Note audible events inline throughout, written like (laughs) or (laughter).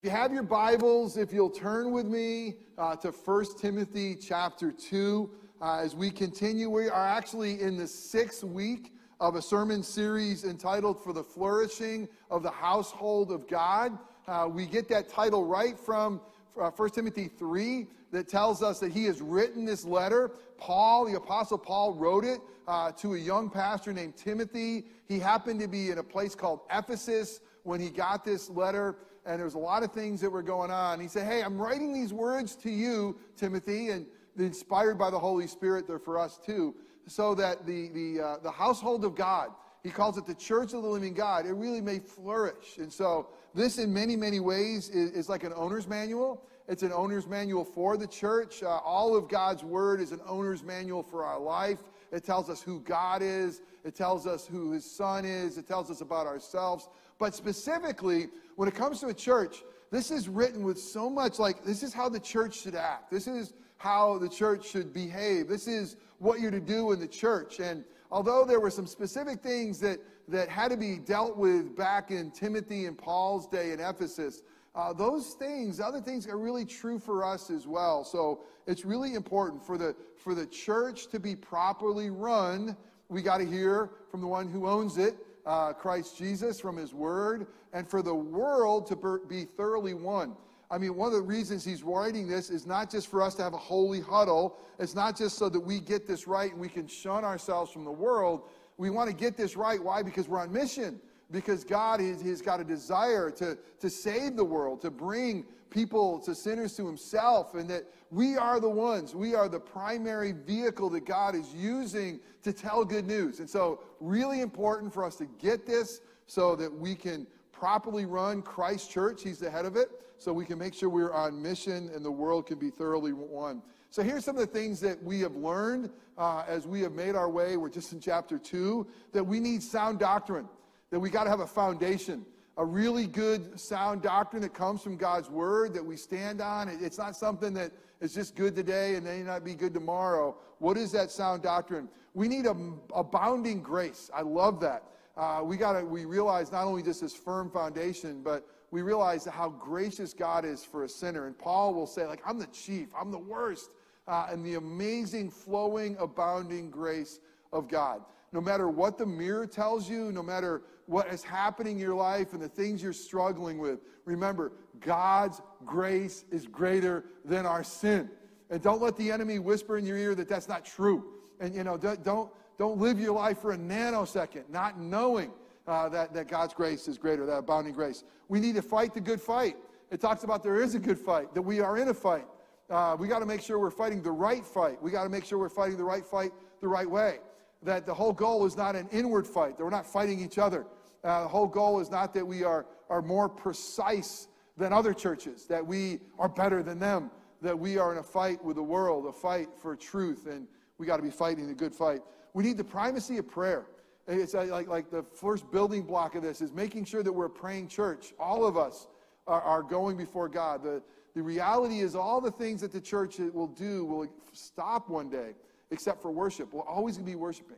If you have your Bibles, if you'll turn with me uh, to 1 Timothy chapter 2, uh, as we continue, we are actually in the sixth week of a sermon series entitled For the Flourishing of the Household of God. Uh, we get that title right from uh, 1 Timothy 3 that tells us that he has written this letter. Paul, the Apostle Paul, wrote it uh, to a young pastor named Timothy. He happened to be in a place called Ephesus when he got this letter and there was a lot of things that were going on. He said, Hey, I'm writing these words to you, Timothy, and inspired by the Holy Spirit, they're for us too, so that the, the, uh, the household of God, he calls it the church of the living God, it really may flourish. And so, this in many, many ways is, is like an owner's manual. It's an owner's manual for the church. Uh, all of God's word is an owner's manual for our life. It tells us who God is, it tells us who his son is, it tells us about ourselves. But specifically, when it comes to a church, this is written with so much like this is how the church should act. This is how the church should behave. This is what you're to do in the church. And although there were some specific things that, that had to be dealt with back in Timothy and Paul's day in Ephesus, uh, those things, other things are really true for us as well. So it's really important for the, for the church to be properly run. We got to hear from the one who owns it uh, Christ Jesus from his word, and for the world to be thoroughly one. I mean, one of the reasons he's writing this is not just for us to have a holy huddle. It's not just so that we get this right and we can shun ourselves from the world. We want to get this right. Why? Because we're on mission. Because God has got a desire to, to save the world, to bring people, to sinners to himself, and that we are the ones, we are the primary vehicle that God is using to tell good news. And so, really important for us to get this so that we can properly run Christ Church. He's the head of it. So we can make sure we're on mission and the world can be thoroughly won. So here's some of the things that we have learned uh, as we have made our way. We're just in chapter two that we need sound doctrine, that we got to have a foundation a really good, sound doctrine that comes from God's word that we stand on. It's not something that is just good today and may not be good tomorrow. What is that sound doctrine? We need a, abounding grace. I love that. Uh, we got to, we realize not only just this firm foundation, but we realize how gracious God is for a sinner. And Paul will say, like, I'm the chief, I'm the worst. Uh, and the amazing, flowing, abounding grace of God. No matter what the mirror tells you, no matter what is happening in your life and the things you're struggling with, remember, God's grace is greater than our sin. And don't let the enemy whisper in your ear that that's not true. And, you know, don't, don't, live your life for a nanosecond not knowing uh, that, that God's grace is greater, that abounding grace. We need to fight the good fight. It talks about there is a good fight, that we are in a fight. Uh, we got to make sure we're fighting the right fight. We got to make sure we're fighting the right fight the right way. That the whole goal is not an inward fight, that we're not fighting each other. Uh, the whole goal is not that we are, are more precise than other churches, that we are better than them, that we are in a fight with the world, a fight for truth, and we got to be fighting the good fight. We need the primacy of prayer. It's like, like the first building block of this is making sure that we're a praying church. All of us are, are going before God. The, the reality is, all the things that the church will do will stop one day, except for worship. We're always going to be worshiping.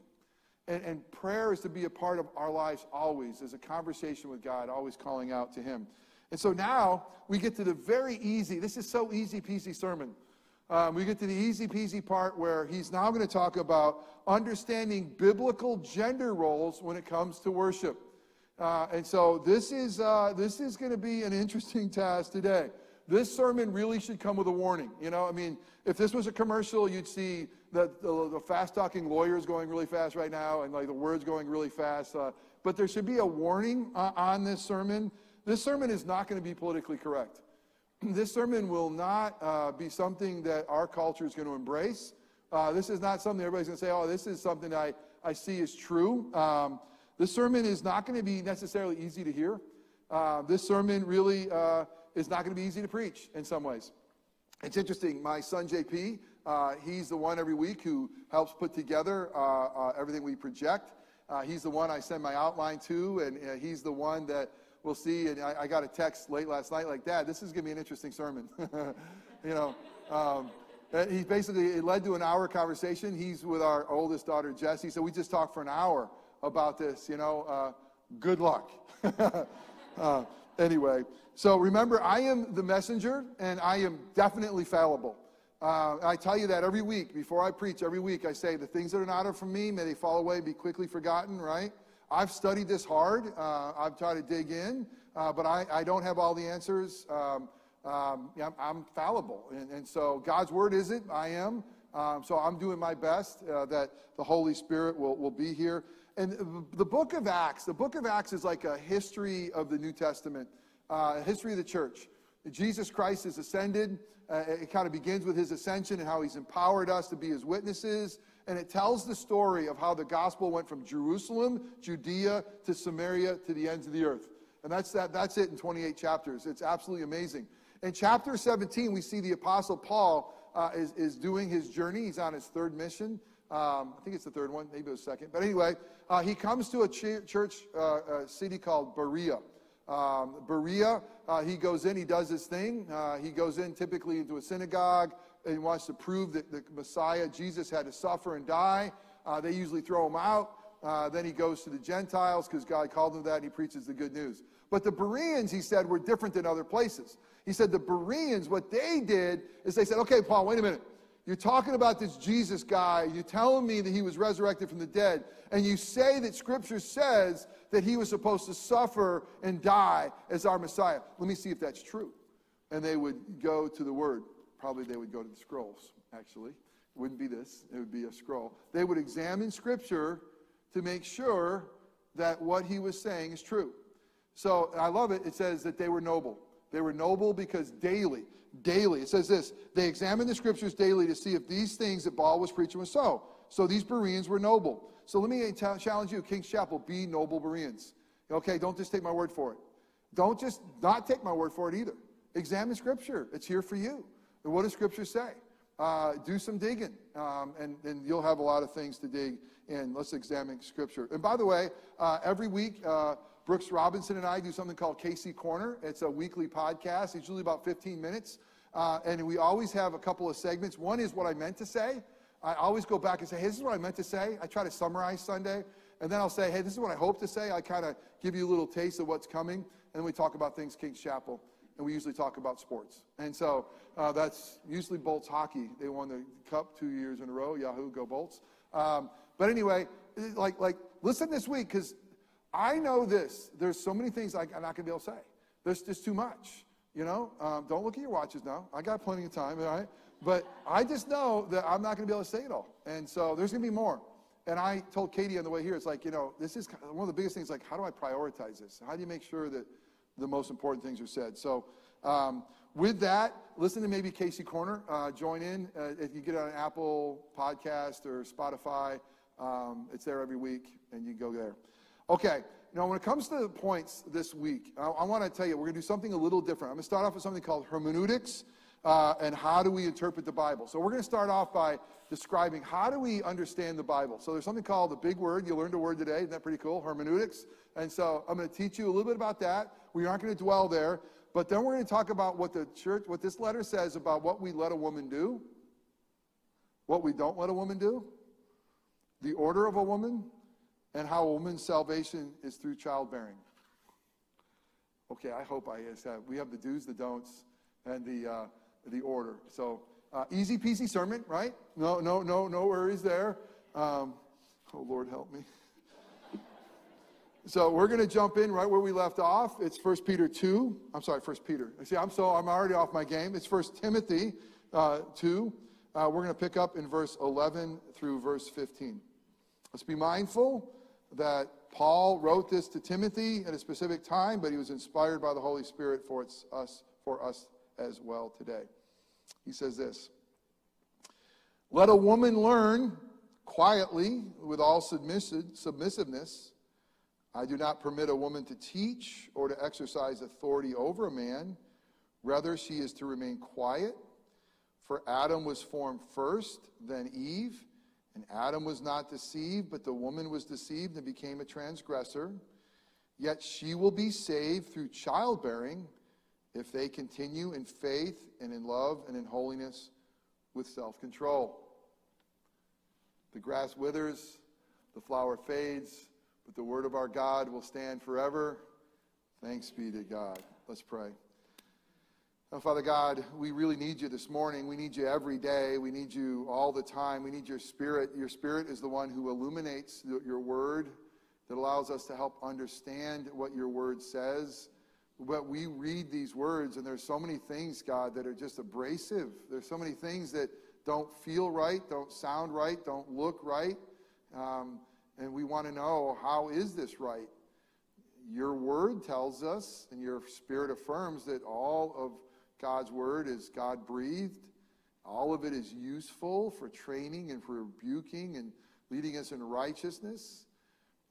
And, and prayer is to be a part of our lives always, as a conversation with God, always calling out to Him. And so now we get to the very easy, this is so easy peasy sermon. Um, we get to the easy peasy part where he's now going to talk about understanding biblical gender roles when it comes to worship. Uh, and so this is, uh, this is going to be an interesting (laughs) task today. This sermon really should come with a warning. You know, I mean, if this was a commercial, you'd see the, the, the fast talking lawyer is going really fast right now and like the words going really fast. Uh, but there should be a warning uh, on this sermon. This sermon is not going to be politically correct. (clears throat) This sermon will not uh, be something that our culture is going to embrace. Uh, this is not something everybody's going to say, oh, this is something I, I see is true. Um, this sermon is not going to be necessarily easy to hear. Uh, this sermon really uh, is not going to be easy to preach in some ways. It's interesting. My son, JP, uh, he's the one every week who helps put together uh, uh, everything we project. Uh, he's the one I send my outline to, and uh, he's the one that we'll see. And I, I, got a text late last night like, Dad, this is going to be an interesting sermon. (laughs) you know, um, he basically, it led to an hour conversation. He's with our oldest daughter, Jessie. So we just talked for an hour about this, you know. Uh, good luck. (laughs) anyway, so remember, I am the messenger, and I am definitely fallible. Uh, I tell you that every week before I preach. Every week I say, the things that are not from me, may they fall away, be quickly forgotten, right? I've studied this hard. Uh, I've tried to dig in, uh, but I, I, don't have all the answers. Um, um, I'm, I'm, fallible. And, and, so God's word is it. I am. Um, so I'm doing my best uh, that the Holy Spirit will, will be here. And the book of Acts, the book of Acts is like a history of the New Testament, uh, history of the church. Jesus Christ is ascended. Uh, it kind of begins with his ascension and how he's empowered us to be his witnesses. And it tells the story of how the gospel went from Jerusalem, Judea, to Samaria, to the ends of the earth. And that's, that, that's it in 28 chapters. It's absolutely amazing. In chapter 17, we see the Apostle Paul uh, is, is doing his journey. He's on his third mission. Um, I think it's the third one, maybe was second. But anyway, uh, he comes to a ch- church uh, city called Berea. Um, Berea, uh, he goes in, he does his thing. Uh, he goes in typically into a synagogue and he wants to prove that the Messiah, Jesus, had to suffer and die. Uh, they usually throw him out. Uh, then he goes to the Gentiles because God called him that and he preaches the good news. But the Bereans, he said, were different than other places. He said the Bereans, what they did is they said, okay, Paul, wait a minute. You're talking about this Jesus guy. You're telling me that he was resurrected from the dead. And you say that scripture says that he was supposed to suffer and die as our Messiah. Let me see if that's true. And they would go to the word. Probably they would go to the scrolls, actually. It wouldn't be this, it would be a scroll. They would examine scripture to make sure that what he was saying is true. So I love it. It says that they were noble. They were noble because daily, daily, it says this they examined the scriptures daily to see if these things that Paul was preaching was so. So these Bereans were noble. So let me challenge you, King's Chapel, be noble Bereans. Okay, don't just take my word for it. Don't just not take my word for it either. Examine Scripture. It's here for you. And what does Scripture say? Uh, do some digging, um, and, and you'll have a lot of things to dig in. Let's examine Scripture. And by the way, uh, every week, uh, Brooks Robinson and I do something called KC Corner. It's a weekly podcast, it's usually about 15 minutes. Uh, and we always have a couple of segments. One is what I meant to say, I always go back and say, hey, this is what I meant to say. I try to summarize Sunday. And then I'll say, hey, this is what I hope to say. I kind of give you a little taste of what's coming. And then we talk about things King's Chapel. And we usually talk about sports. And so uh, that's usually Bolts hockey. They won the cup two years in a row. Yahoo, go Bolts. Um, but anyway, like, like listen this week because I know this. There's so many things I'm not going to be able to say. There's just too much. You know, um, don't look at your watches now. I got plenty of time, all right? But I just know that I'm not going to be able to say it all. And so there's going to be more. And I told Katie on the way here, it's like, you know, this is one of the biggest things, like, how do I prioritize this? How do you make sure that the most important things are said? So, um, with that, listen to maybe KC Corner. Uh, join in. Uh, if you get on Apple podcast or Spotify, um, it's there every week, and you go there. Okay, now when it comes to the points this week, I, I want to tell you, we're going to do something a little different. I'm going to start off with something called hermeneutics uh, and how do we interpret the Bible. So we're going to start off by describing how do we understand the Bible. So there's something called the big word. You learned a word today. Isn't that pretty cool? Hermeneutics. And so I'm going to teach you a little bit about that. We aren't going to dwell there. But then we're going to talk about what the church, what this letter says about what we let a woman do, what we don't let a woman do, the order of a woman, and how a woman's salvation is through childbearing. Okay, I hope I have. We have the do's, the don'ts, and the uh, the order. So uh, easy peasy sermon, right? No, no, no, no worries there. Um, oh Lord, help me. So we're going to jump in right where we left off. It's 1 Peter 2. I'm sorry, 1 Peter. See, I'm so I'm already off my game. It's 1 Timothy uh, 2. Uh, we're going to pick up in verse 11 through verse 15. Let's be mindful that Paul wrote this to Timothy at a specific time, but he was inspired by the Holy Spirit for us for us as well today. He says this Let a woman learn quietly with all submissiveness. I do not permit a woman to teach or to exercise authority over a man. Rather, she is to remain quiet. For Adam was formed first, then Eve. And Adam was not deceived, but the woman was deceived and became a transgressor. Yet she will be saved through childbearing if they continue in faith and in love and in holiness with self control. The grass withers, the flower fades, but the word of our God will stand forever. Thanks be to God. Let's pray. Father God, we really need you this morning. We need you every day. We need you all the time. We need your spirit. Your spirit is the one who illuminates your word, that allows us to help understand what your word says. But we read these words, and there's so many things, God, that are just abrasive. There's so many things that don't feel right, don't sound right, don't look right. Um, and we want to know how is this right? Your word tells us, and your spirit affirms that all of God's word is God breathed. All of it is useful for training and for rebuking and leading us in righteousness.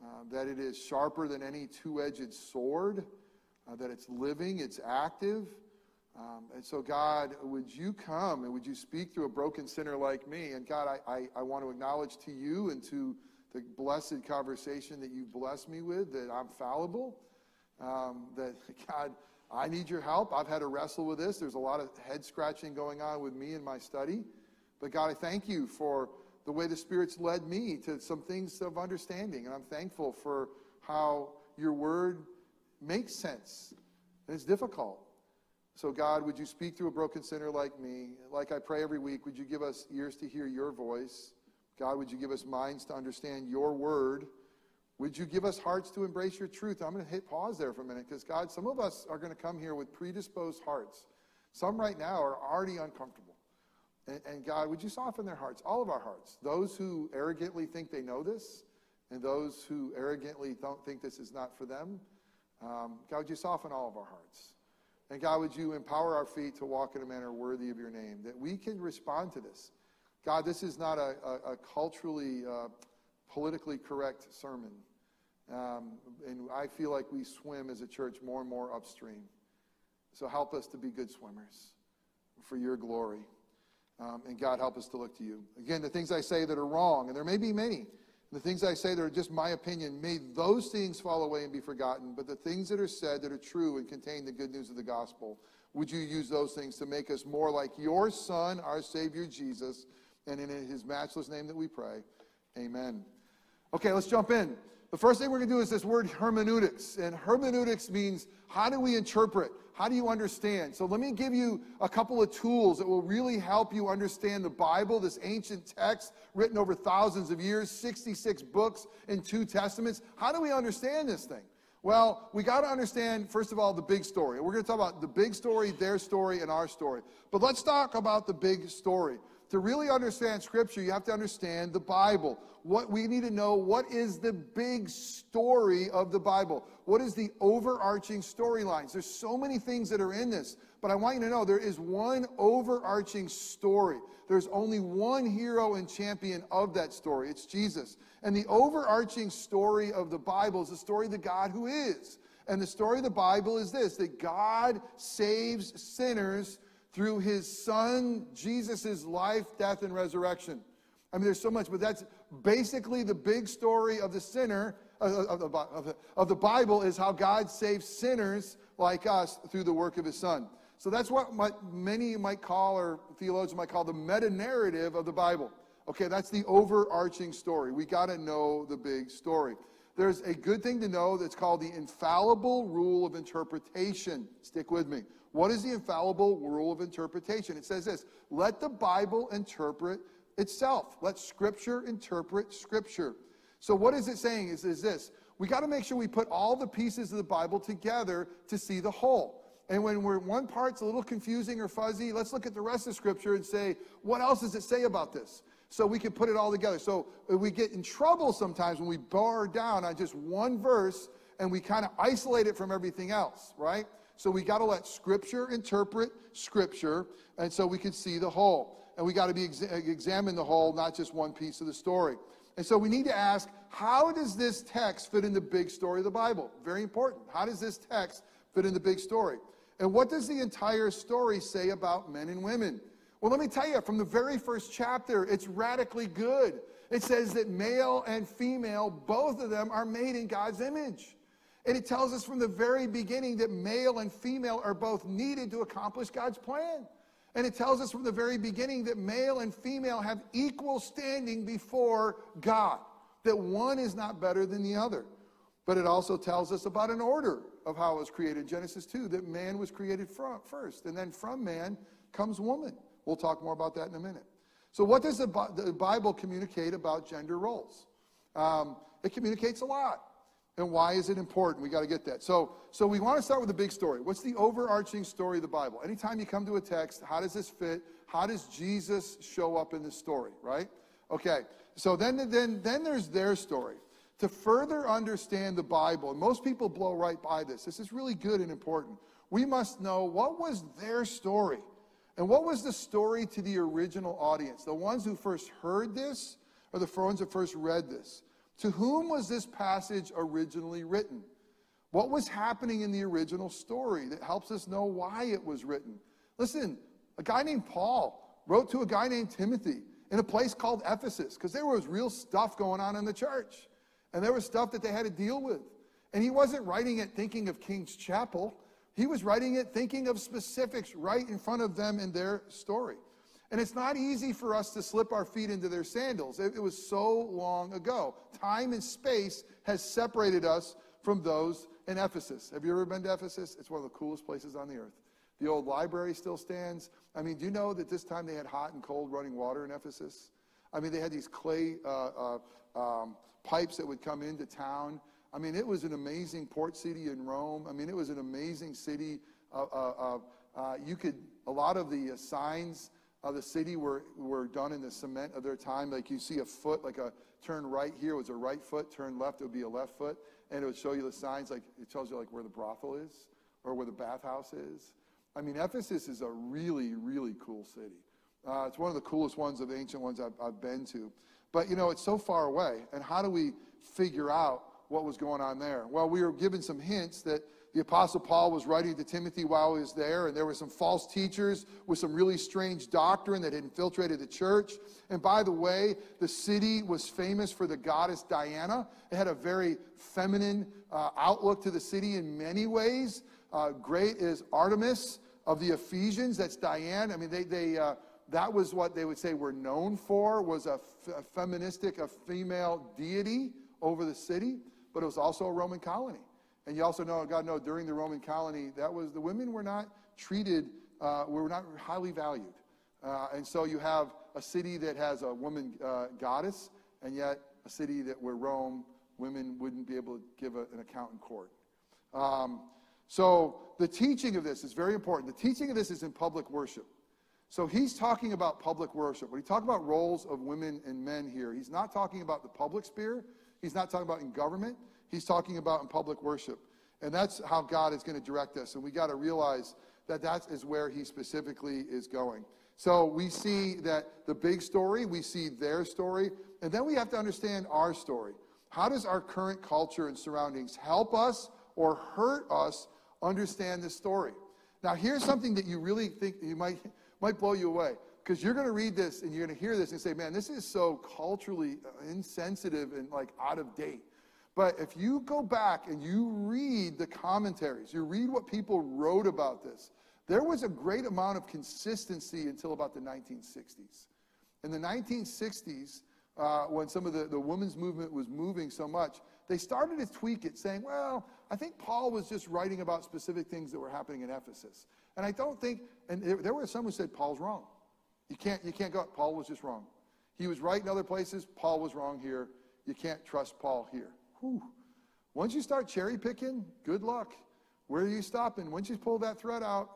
Uh, that it is sharper than any two edged sword, uh, that it's living, it's active. Um, and so, God, would you come and would you speak through a broken sinner like me? And God, I, I, I want to acknowledge to you and to the blessed conversation that you blessed me with that I'm fallible. Um, that, (laughs) God, I need your help. I've had to wrestle with this. There's a lot of head scratching going on with me in my study. But God, I thank you for the way the Spirit's led me to some things of understanding. And I'm thankful for how your word makes sense. And it's difficult. So, God, would you speak through a broken sinner like me? Like I pray every week, would you give us ears to hear your voice? God, would you give us minds to understand your word? Would you give us hearts to embrace your truth? I'm going to hit pause there for a minute because, God, some of us are going to come here with predisposed hearts. Some right now are already uncomfortable. And, and, God, would you soften their hearts, all of our hearts? Those who arrogantly think they know this, and those who arrogantly don't think this is not for them. Um, God, would you soften all of our hearts? And God, would you empower our feet to walk in a manner worthy of your name, that we can respond to this. God, this is not a, a, a culturally, uh, politically correct sermon. Um, and I feel like we swim as a church more and more upstream. So help us to be good swimmers for your glory. Um, and God, help us to look to you. Again, the things I say that are wrong, and there may be many, the things I say that are just my opinion, may those things fall away and be forgotten. But the things that are said that are true and contain the good news of the gospel, would you use those things to make us more like your Son, our Savior Jesus? And in his matchless name that we pray, amen. Okay, let's jump in. The first thing we're going to do is this word hermeneutics. And hermeneutics means how do we interpret? How do you understand? So let me give you a couple of tools that will really help you understand the Bible, this ancient text written over thousands of years, 66 books and two testaments. How do we understand this thing? Well, we got to understand, first of all, the big story. We're going to talk about the big story, their story, and our story. But let's talk about the big story to really understand Scripture, you have to understand the Bible. What we need to know what is the big story of the Bible? What is the overarching storylines? There's so many things that are in this, but I want you to know there is one overarching story. There's only one hero and champion of that story. It's Jesus. And the overarching story of the Bible is the story of the God who is. And the story of the Bible is this that God saves sinners through his son, Jesus' life, death, and resurrection. I mean, there's so much, but that's basically the big story of the sinner, of, the, of, the, of the Bible, is how God saves sinners like us through the work of his son. So that's what many might call, or theologians might call, the meta narrative of the Bible. Okay, that's the overarching story. We got to know the big story. There's a good thing to know that's called the infallible rule of interpretation. Stick with me. What is the infallible rule of interpretation? It says this let the Bible interpret itself. Let Scripture interpret Scripture. So, what is it saying? Is, is this we got to make sure we put all the pieces of the Bible together to see the whole. And when we're, one part's a little confusing or fuzzy, let's look at the rest of Scripture and say, what else does it say about this? So we can put it all together. So we get in trouble sometimes when we bar down on just one verse and we kind of isolate it from everything else, right? So we got to let Scripture interpret Scripture, and so we can see the whole. And we got to be exa- examine the whole, not just one piece of the story. And so we need to ask, how does this text fit in the big story of the Bible? Very important. How does this text fit in the big story? And what does the entire story say about men and women? Well, let me tell you, from the very first chapter, it's radically good. It says that male and female, both of them, are made in God's image. And it tells us from the very beginning that male and female are both needed to accomplish God's plan. And it tells us from the very beginning that male and female have equal standing before God, that one is not better than the other. But it also tells us about an order of how it was created. Genesis 2, that man was created from, first, and then from man comes woman. We'll talk more about that in a minute. So, what does the, Bible communicate about gender roles? Um, it communicates a lot. And why is it important? We got to get that. So, so we want to start with the big story. What's the overarching story of the Bible? Anytime you come to a text, how does this fit? How does Jesus show up in the story, right? Okay. So then, then, then there's their story. To further understand the Bible, and most people blow right by this. This is really good and important. We must know what was their story. And what was the story to the original audience? The ones who first heard this or the ones who first read this? To whom was this passage originally written? What was happening in the original story that helps us know why it was written? Listen, a guy named Paul wrote to a guy named Timothy in a place called Ephesus because there was real stuff going on in the church. And there was stuff that they had to deal with. And he wasn't writing it thinking of King's Chapel. He was writing it thinking of specifics right in front of them in their story. And it's not easy for us to slip our feet into their sandals. It, it, was so long ago. Time and space has separated us from those in Ephesus. Have you ever been to Ephesus? It's one of the coolest places on the earth. The old library still stands. I mean, do you know that this time they had hot and cold running water in Ephesus? I mean, they had these clay uh, uh, um, pipes that would come into town. I mean, it was an amazing port city in Rome. I mean, it was an amazing city. Uh, uh, uh you could, a lot of the uh, signs of the city were, were done in the cement of their time. Like you see a foot, like a turn right here was a right foot, turn left, it would be a left foot. And it would show you the signs, like it tells you like where the brothel is or where the bathhouse is. I mean, Ephesus is a really, really cool city. Uh, it's one of the coolest ones of the ancient ones I've, I've been to. But, you know, it's so far away. And how do we figure out what was going on there? Well, we were given some hints that the Apostle Paul was writing to Timothy while he was there, and there were some false teachers with some really strange doctrine that had infiltrated the church. And by the way, the city was famous for the goddess Diana. It had a very feminine uh, outlook to the city in many ways. Uh, great is Artemis of the Ephesians. That's Diane. I mean, they, they, uh, that was what they would say were known for, was a, f- a feministic, a female deity over the city, but it was also a Roman colony. And you also know, God know, during the Roman colony, that was the women were not treated, uh, were not highly valued. Uh, and so you have a city that has a woman uh, goddess, and yet a city that where Rome, women wouldn't be able to give a, an account in court. Um, so the teaching of this is very important. The teaching of this is in public worship. So he's talking about public worship. When he talks about roles of women and men here, he's not talking about the public sphere. He's not talking about in government. He's talking about in public worship. And that's how God is going to direct us. And we got to realize that that is where he specifically is going. So we see that the big story, we see their story, and then we have to understand our story. How does our current culture and surroundings help us or hurt us understand this story? Now, here's something that you really think you might, might blow you away because you're going to read this and you're going to hear this and say, man, this is so culturally uh, insensitive and like out of date. But if you go back and you read the commentaries, you read what people wrote about this, there was a great amount of consistency until about the 1960s. In the 1960s, uh, when some of the, the women's movement was moving so much, they started to tweak it, saying, well, I think Paul was just writing about specific things that were happening in Ephesus. And I don't think, and there, there were some who said Paul's wrong. You can't, you can't go, up, Paul was just wrong. He was right in other places, Paul was wrong here. You can't trust Paul here. Whew. Once you start cherry picking, good luck. Where are you stopping? Once you pull that thread out.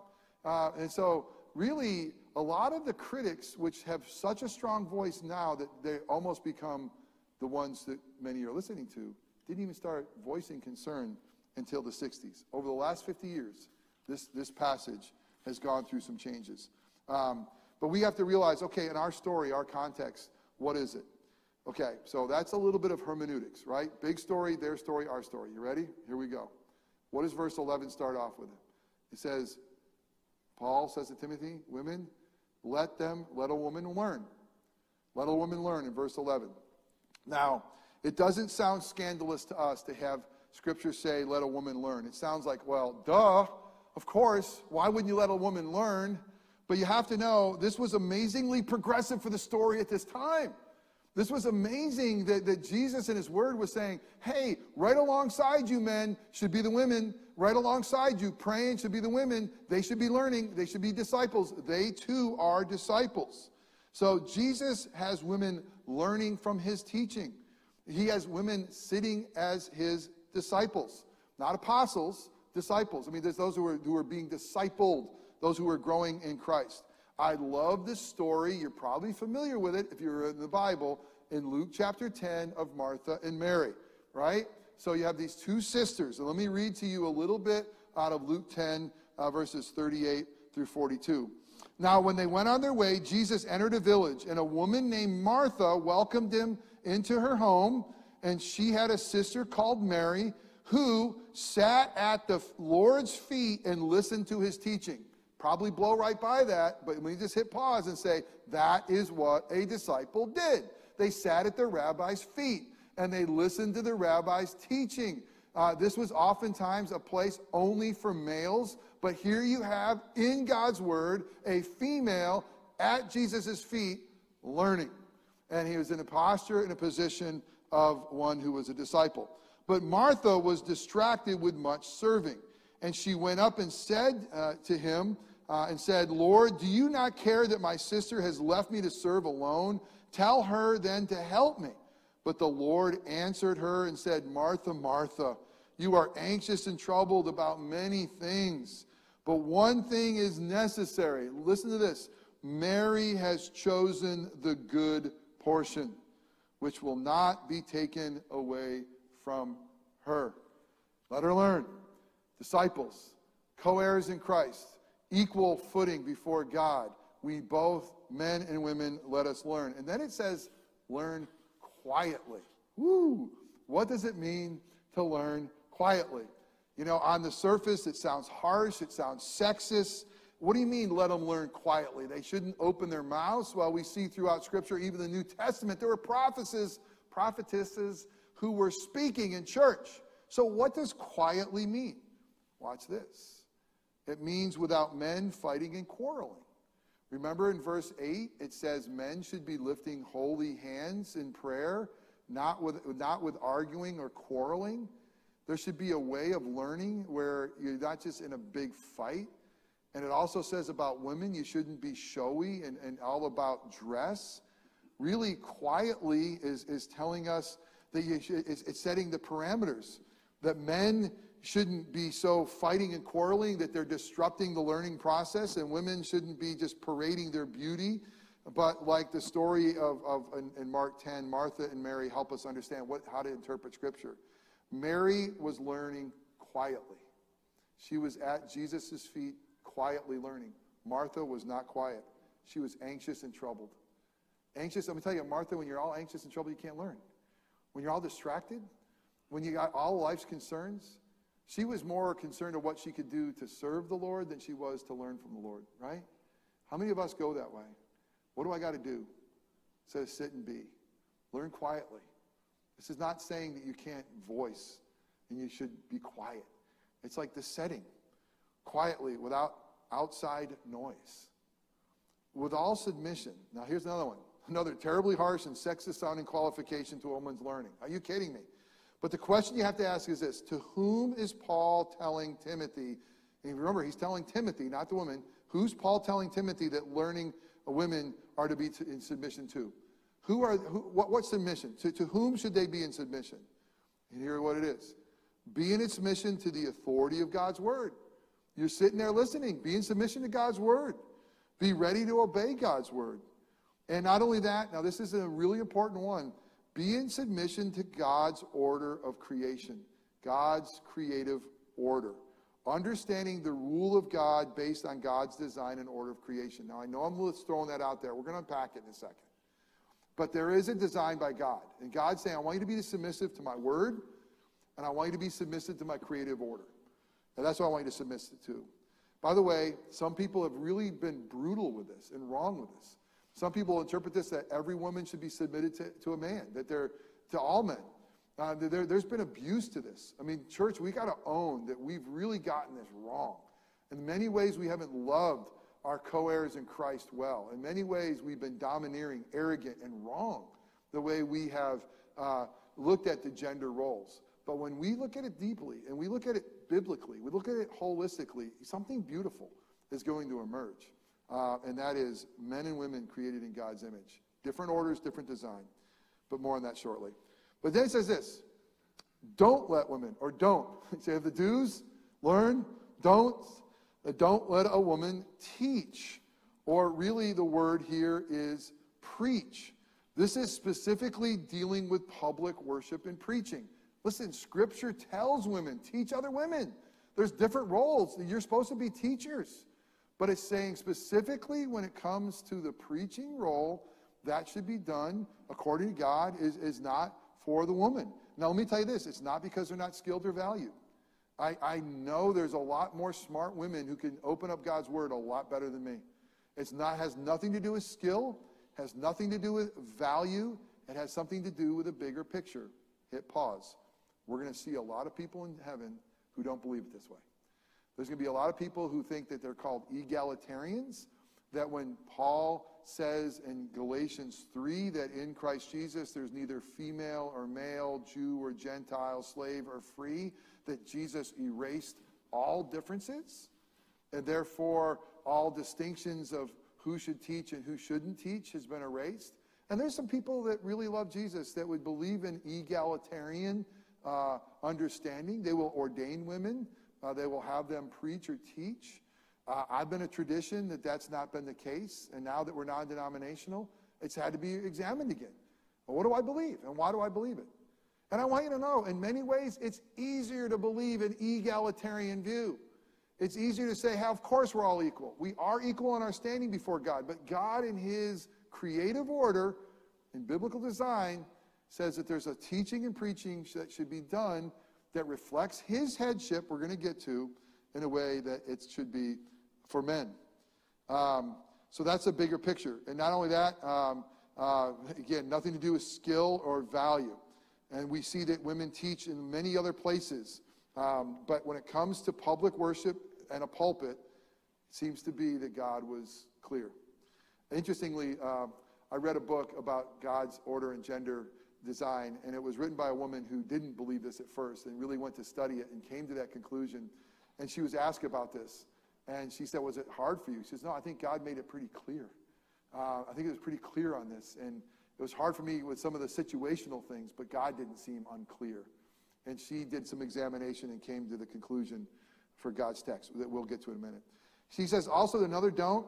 Uh, and so, really, a lot of the critics, which have such a strong voice now that they almost become the ones that many are listening to, didn't even start voicing concern until the 60s. Over the last 50 years, this, this passage has gone through some changes. Um, but we have to realize okay, in our story, our context, what is it? Okay, so that's a little bit of hermeneutics, right? Big story, their story, our story. You ready? Here we go. What does verse 11 start off with? It says, Paul says to Timothy, women, let them, let a woman learn. Let a woman learn in verse 11. Now, it doesn't sound scandalous to us to have scripture say, let a woman learn. It sounds like, well, duh, of course. Why wouldn't you let a woman learn? But you have to know, this was amazingly progressive for the story at this time. This was amazing that, that Jesus in his word was saying, hey, right alongside you men should be the women. right alongside you praying should be the women. They should be learning. They should be disciples. They too are disciples. So Jesus has women learning from his teaching. He has women sitting as his disciples, not apostles, disciples. I mean, there's those who are, who are being discipled, those who are growing in Christ. I love this story. You're probably familiar with it if you're in the Bible in Luke chapter 10 of Martha and Mary, right? So you have these two sisters. And let me read to you a little bit out of Luke 10, uh, verses 38 through 42. Now, when they went on their way, Jesus entered a village, and a woman named Martha welcomed him into her home. And she had a sister called Mary who sat at the Lord's feet and listened to his teaching. Probably blow right by that, but we just hit pause and say, that is what a disciple did. They sat at the rabbi's feet and they listened to the rabbi's teaching. Uh, this was oftentimes a place only for males, but here you have in God's word a female at Jesus' feet learning. And he was in a posture, in a position of one who was a disciple. But Martha was distracted with much serving. And she went up and said uh, to him, uh, and said, Lord, do you not care that my sister has left me to serve alone? Tell her then to help me. But the Lord answered her and said, Martha, Martha, you are anxious and troubled about many things, but one thing is necessary. Listen to this Mary has chosen the good portion, which will not be taken away from her. Let her learn. Disciples, co heirs in Christ, equal footing before God. We both, men and women, let us learn. And then it says, learn quietly. Woo! What does it mean to learn quietly? You know, on the surface, it sounds harsh, it sounds sexist. What do you mean, let them learn quietly? They shouldn't open their mouths. Well, we see throughout Scripture, even the New Testament, there were prophetesses, prophetesses who were speaking in church. So, what does quietly mean? Watch this. It means without men fighting and quarreling. Remember in verse 8, it says men should be lifting holy hands in prayer, not with, not with arguing or quarreling. There should be a way of learning where you're not just in a big fight. And it also says about women, you shouldn't be showy and, and all about dress. Really, quietly is, is telling us that you should, it's, it's setting the parameters. That men shouldn't be so fighting and quarreling that they're disrupting the learning process, and women shouldn't be just parading their beauty. But like the story of, of in, in Mark 10, Martha and Mary help us understand what, how to interpret Scripture. Mary was learning quietly. She was at Jesus' feet quietly learning. Martha was not quiet. She was anxious and troubled. Anxious, let me tell you, Martha, when you're all anxious and troubled, you can't learn. When you're all distracted, when you got all life's concerns, she was more concerned of what she could do to serve the Lord than she was to learn from the Lord, right? How many of us go that way? What do I got to do? Instead of sit and be. Learn quietly. This is not saying that you can't voice and you should be quiet. It's like the setting quietly without outside noise. With all submission. Now, here's another one. Another terribly harsh and sexist sounding qualification to a woman's learning. Are you kidding me? But the question you have to ask is this To whom is Paul telling Timothy? And remember, he's telling Timothy, not the woman. Who's Paul telling Timothy that learning women are to be in submission to? Who are, who, what, what submission? To, to whom should they be in submission? And here what it is be in submission to the authority of God's word. You're sitting there listening, be in submission to God's word. Be ready to obey God's word. And not only that, now this is a really important one. Be in submission to God's order of creation, God's creative order. Understanding the rule of God based on God's design and order of creation. Now, I know I'm just throwing that out there. We're going to unpack it in a second. But there is a design by God. And God's saying, I want you to be submissive to my word, and I want you to be submissive to my creative order. And that's what I want you to submit to. By the way, some people have really been brutal with this and wrong with this. Some people interpret this that every woman should be submitted to, to a man, that they're to all men. Uh, there, has been abuse to this. I mean, church, we got to own that we've really gotten this wrong. In many ways, we haven't loved our co heirs in Christ well. In many ways, we've been domineering, arrogant, and wrong the way we have uh, looked at the gender roles. But when we look at it deeply and we look at it biblically, we look at it holistically, something beautiful is going to emerge. Uh, and that is men and women created in God's image. Different orders, different design. But more on that shortly. But then it says this don't let women, or don't. (laughs) Say the do's, learn, don't. Uh, don't let a woman teach. Or really, the word here is preach. This is specifically dealing with public worship and preaching. Listen, Scripture tells women, teach other women. There's different roles. You're supposed to be teachers. But it's saying specifically when it comes to the preaching role, that should be done according to God, is, is not for the woman. Now, let me tell you this it's not because they're not skilled or valued. I, I know there's a lot more smart women who can open up God's word a lot better than me. It's not has nothing to do with skill, has nothing to do with value. It has something to do with a bigger picture. Hit pause. We're going to see a lot of people in heaven who don't believe it this way. There's going to be a lot of people who think that they're called egalitarians, that when Paul says in Galatians 3 that in Christ Jesus there's neither female or male, Jew or Gentile, slave or free, that Jesus erased all differences, and therefore all distinctions of who should teach and who shouldn't teach has been erased. And there's some people that really love Jesus that would believe in egalitarian uh, understanding. They will ordain women, uh, they will have them preach or teach. Uh, I've been a tradition that that's not been the case. And now that we're non denominational, it's had to be examined again. Well, what do I believe? And why do I believe it? And I want you to know, in many ways, it's easier to believe an egalitarian view. It's easier to say, hey, of course we're all equal. We are equal in our standing before God. But God, in His creative order, in biblical design, says that there's a teaching and preaching that should be done that reflects His headship, we're going to get to, in a way that it should be for men. Um, so that's a bigger picture. And not only that, um, uh, again, nothing to do with skill or value. And we see that women teach in many other places. Um, but when it comes to public worship and a pulpit, it seems to be that God was clear. Interestingly, uh, I read a book about God's order and gender design, and it was written by a woman who didn't believe this at first and really went to study it and came to that conclusion. And she was asked about this. And she said, Was it hard for you? She says, No, I think God made it pretty clear. Uh, I think it was pretty clear on this. And it was hard for me with some of the situational things, but God didn't seem unclear. And she did some examination and came to the conclusion for God's text that we'll get to in a minute. She says, Also, another don't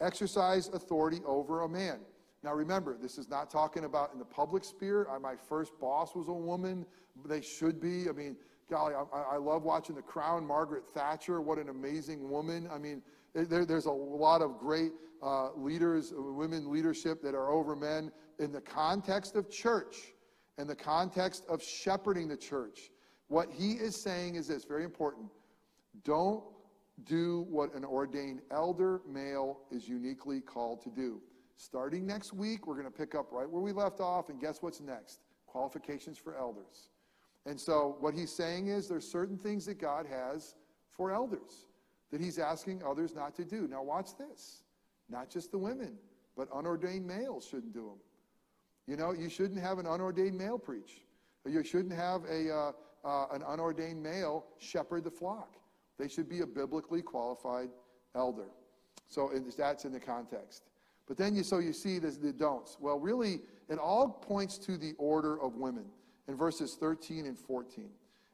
exercise authority over a man. Now, remember, this is not talking about in the public sphere. I, my first boss was a woman. They should be. I mean, golly, I, I, love watching The Crown. Margaret Thatcher, what an amazing woman. I mean, there, there's a lot of great uh, leaders, women leadership that are over men in the context of church, in the context of shepherding the church. What he is saying is this very important. Don't do what an ordained elder male is uniquely called to do. Starting next week, we're going to pick up right where we left off, and guess what's next? Qualifications for elders. And so what he's saying is there's certain things that God has for elders that he's asking others not to do. Now watch this. Not just the women, but unordained males shouldn't do them. You know, you shouldn't have an unordained male preach. You shouldn't have a, uh, uh, an unordained male shepherd the flock. They should be a biblically qualified elder. So that's in the context. But then you so you see the, the don'ts. Well, really, it all points to the order of women in verses 13 and 14.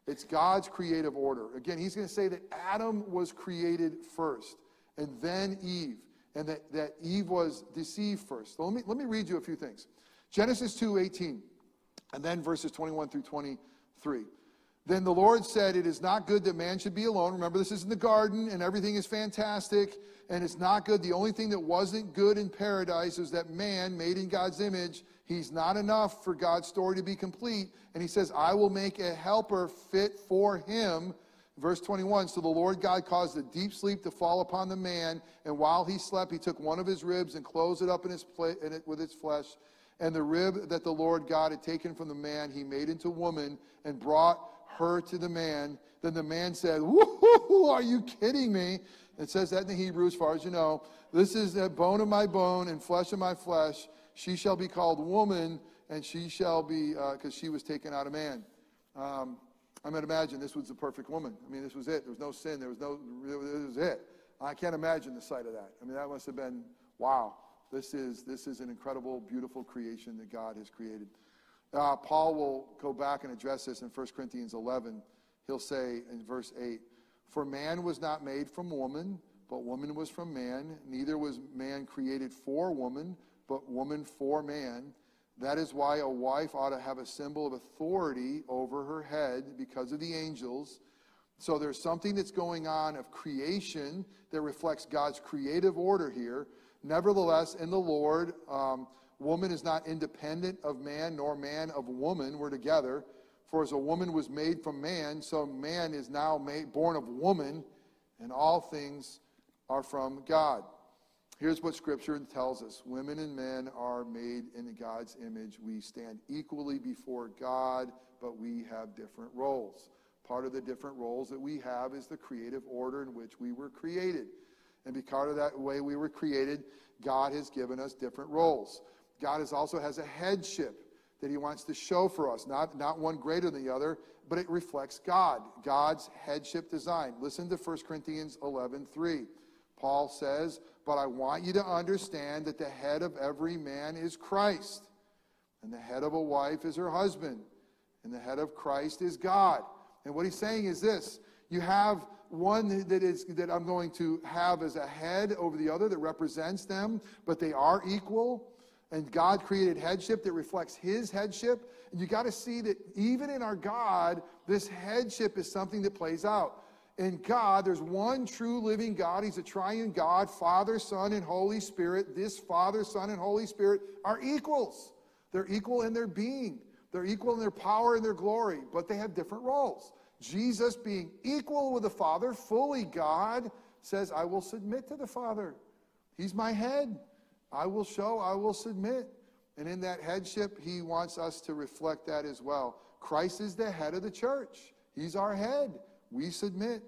It's God's creative order. Again, he's going to say that Adam was created first, and then Eve, and that, that Eve was deceived first. So let me, let me read you a few things. Genesis 2 18, and then verses 21 through 23. Then the Lord said, It is not good that man should be alone. Remember, this is in the garden, and everything is fantastic, and it's not good. The only thing that wasn't good in paradise is that man, made in God's image, He's not enough for God's story to be complete. And he says, I will make a helper fit for him. Verse 21 So the Lord God caused a deep sleep to fall upon the man, and while he slept, he took one of his ribs and closed it up in his pla- in it with its flesh. And the rib that the Lord God had taken from the man, he made into woman and brought her to the man. Then the man said, Woo, are you kidding me? It says that in the Hebrew, as far as you know. This is the bone of my bone and flesh of my flesh. She shall be called woman, and she shall be, because uh, she was taken out of man. Um, I mean, imagine this was the perfect woman. I mean, this was it. There was no sin. There was no, this was it. I can't imagine the sight of that. I mean, that must have been, wow, this is, this is an incredible, beautiful creation that God has created. Uh, Paul will go back and address this in 1 Corinthians 11. He'll say in verse 8, For man was not made from woman, but woman was from man. Neither was man created for woman, but woman for man. That is why a wife ought to have a symbol of authority over her head because of the angels. So there's something that's going on of creation that reflects God's creative order here. Nevertheless, in the Lord, um, woman is not independent of man, nor man of woman. We're together. For as a woman was made from man, so man is now made, born of woman, and all things are from God. Here's what Scripture tells us Women and men are made in God's image. We stand equally before God, but we have different roles. Part of the different roles that we have is the creative order in which we were created. And because of that way we were created, God has given us different roles. God is also has a headship that he wants to show for us, not, not one greater than the other, but it reflects God, God's headship design. Listen to 1 Corinthians 11 3. Paul says, But I want you to understand that the head of every man is Christ, and the head of a wife is her husband, and the head of Christ is God. And what he's saying is this you have one that is that I'm going to have as a head over the other that represents them, but they are equal. And God created headship that reflects his headship. And you got to see that even in our God, this headship is something that plays out in God, there's one true living God. He's a triune God, Father, Son, and Holy Spirit. This Father, Son, and Holy Spirit are equals. They're equal in their being, they're equal in their power and their glory, but they have different roles. Jesus, being equal with the Father, fully God, says, I will submit to the Father. He's my head. I will show, I will submit. And in that headship, he wants us to reflect that as well. Christ is the head of the church, he's our head. We submit.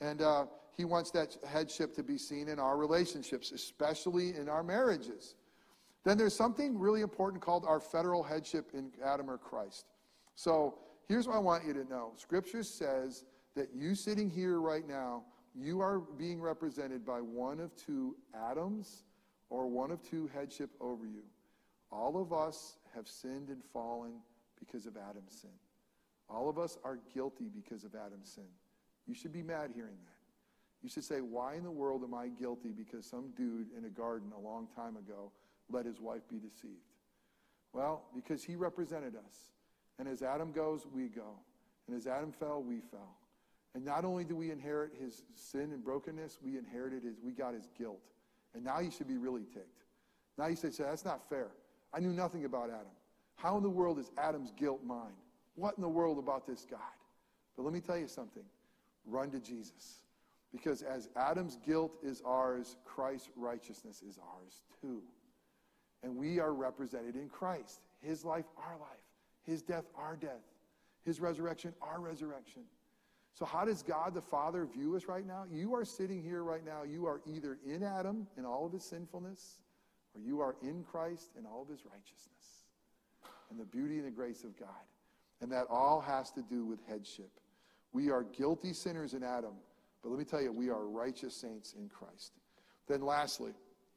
And uh, he wants that headship to be seen in our relationships, especially in our marriages. Then there's something really important called our federal headship in Adam or Christ. So here's what I want you to know Scripture says that you sitting here right now, you are being represented by one of two Adams or one of two headship over you. All of us have sinned and fallen because of Adam's sin. All of us are guilty because of Adam's sin. You should be mad hearing that. You should say, Why in the world am I guilty because some dude in a garden a long time ago let his wife be deceived? Well, because he represented us. And as Adam goes, we go. And as Adam fell, we fell. And not only do we inherit his sin and brokenness, we inherited his, we got his guilt. And now you should be really ticked. Now you say, that's not fair. I knew nothing about Adam. How in the world is Adam's guilt mine? What in the world about this God? But let me tell you something run to Jesus. Because as Adam's guilt is ours, Christ's righteousness is ours too. And we are represented in Christ. His life, our life. His death, our death. His resurrection, our resurrection. So, how does God the Father view us right now? You are sitting here right now. You are either in Adam in all of his sinfulness, or you are in Christ in all of his righteousness and the beauty and the grace of God. And that all has to do with headship. We are guilty sinners in Adam, but let me tell you, we are righteous saints in Christ. Then, lastly,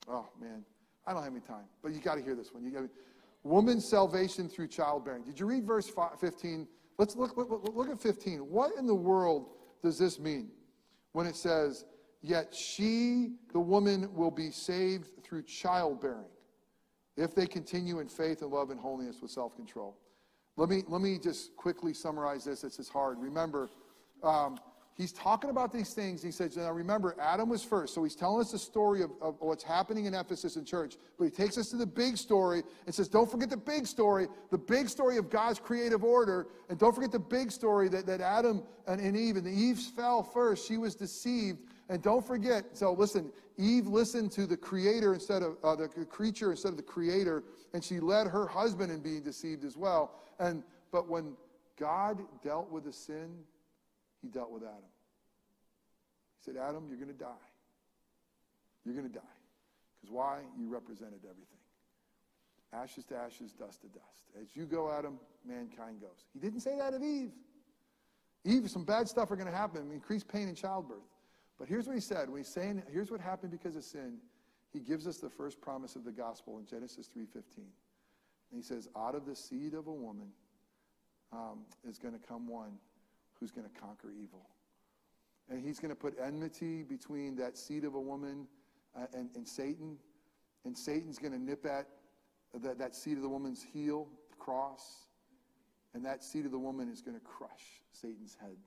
oh man, I don't have any time, but you got to hear this one. You got woman's salvation through childbearing. Did you read verse 15? Let's look, look, look at 15. What in the world does this mean when it says, Yet she, the woman, will be saved through childbearing if they continue in faith and love and holiness with self control? Let me, let me just quickly summarize this. This is hard. Remember, um, he's talking about these things. He says, now remember, Adam was first. So he's telling us the story of, of what's happening in Ephesus in church. But he takes us to the big story and says, don't forget the big story, the big story of God's creative order. And don't forget the big story that, that Adam and, and Eve, and the Eve fell first. She was deceived. And don't forget, so listen, Eve listened to the creator instead of uh, the creature instead of the creator, and she led her husband in being deceived as well. And but when God dealt with the sin, he dealt with Adam. He said, Adam, you're going to die. You're going to die. Because why? You represented everything. Ashes to ashes, dust to dust. As you go, Adam, mankind goes. He didn't say that of Eve. Eve, some bad stuff are going to happen, increased pain in childbirth. But here's what he said. When he's saying, here's what happened because of sin, he gives us the first promise of the gospel in Genesis 3.15. And he says, out of the seed of a woman um, is going to come one who's going to conquer evil. And he's going to put enmity between that seed of a woman uh, and, and Satan. And Satan's going to nip at that, that seed of the woman's heel, the cross. And that seed of the woman is going to crush Satan's head.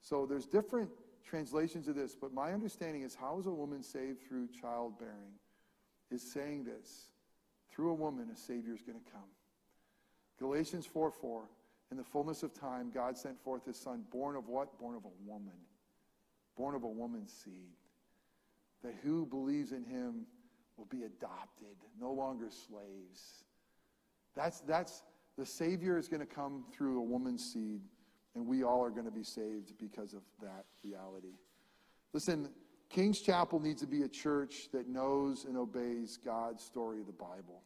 So there's different translations of this, but my understanding is how is a woman saved through childbearing? Is saying this through a woman, a Savior is going to come. Galatians 4 4. In the fullness of time, God sent forth his son, born of what? Born of a woman. Born of a woman's seed. That who believes in him will be adopted, no longer slaves. That's, that's the Savior is going to come through a woman's seed, and we all are going to be saved because of that reality. Listen, King's Chapel needs to be a church that knows and obeys God's story of the Bible.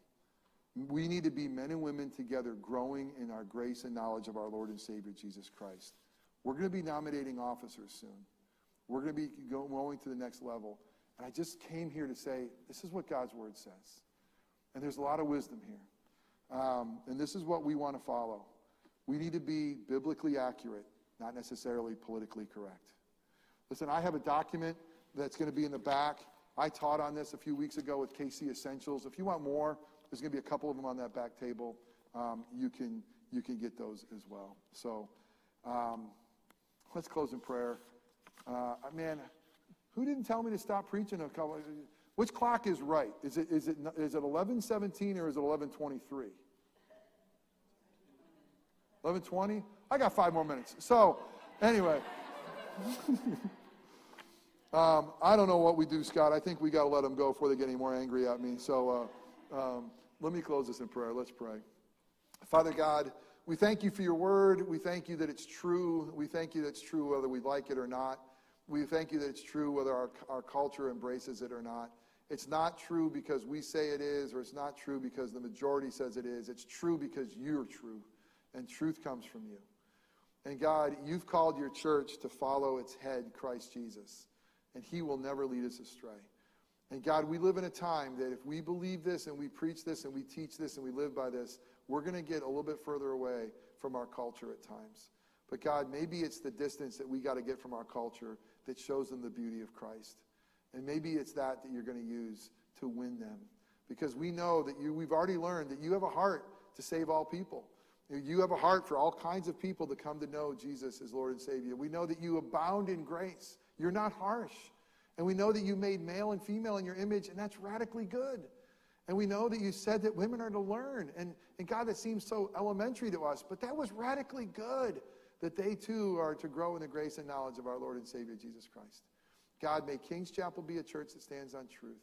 We need to be men and women together growing in our grace and knowledge of our Lord and Savior Jesus Christ. We're going to be nominating officers soon. We're going to be going to the next level. And I just came here to say, this is what God's word says. And there's a lot of wisdom here. Um, and this is what we want to follow. We need to be biblically accurate, not necessarily politically correct. Listen, I have a document that's going to be in the back. I taught on this a few weeks ago with KC Essentials. If you want more, there's going to be a couple of them on that back table. Um, you can you can get those as well. So um, let's close in prayer. Uh, man, who didn't tell me to stop preaching a couple? Which clock is right? Is it is it is it 11:17 or is it 11:23? 11:20. I got five more minutes. So anyway. (laughs) Um, I don't know what we do, Scott. I think we got to let them go before they get any more angry at me. So uh, um, let me close this in prayer. Let's pray. Father God, we thank you for your word. We thank you that it's true. We thank you that it's true whether we like it or not. We thank you that it's true whether our, our culture embraces it or not. It's not true because we say it is, or it's not true because the majority says it is. It's true because you're true, and truth comes from you. And God, you've called your church to follow its head, Christ Jesus, and he will never lead us astray. And God, we live in a time that if we believe this and we preach this and we teach this and we live by this, we're going to get a little bit further away from our culture at times. But God, maybe it's the distance that we got to get from our culture that shows them the beauty of Christ. And maybe it's that that you're going to use to win them. Because we know that you, we've already learned that you have a heart to save all people. You have a heart for all kinds of people to come to know Jesus as Lord and Savior. We know that you abound in grace. You're not harsh. And we know that you made male and female in your image, and that's radically good. And we know that you said that women are to learn. And, and God, that seems so elementary to us, but that was radically good that they too are to grow in the grace and knowledge of our Lord and Savior Jesus Christ. God, may King's Chapel be a church that stands on truth.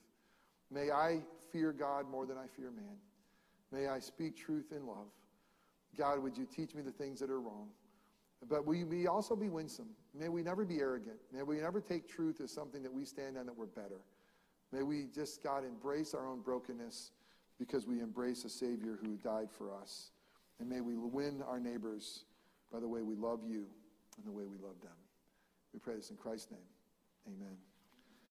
May I fear God more than I fear man. May I speak truth in love. God, would you teach me the things that are wrong? But we, we also be winsome. May we never be arrogant. May we never take truth as something that we stand on that we're better. May we just, God, embrace our own brokenness because we embrace a Savior who died for us. And may we win our neighbors by the way we love you and the way we love them. We pray this in Christ's name. Amen.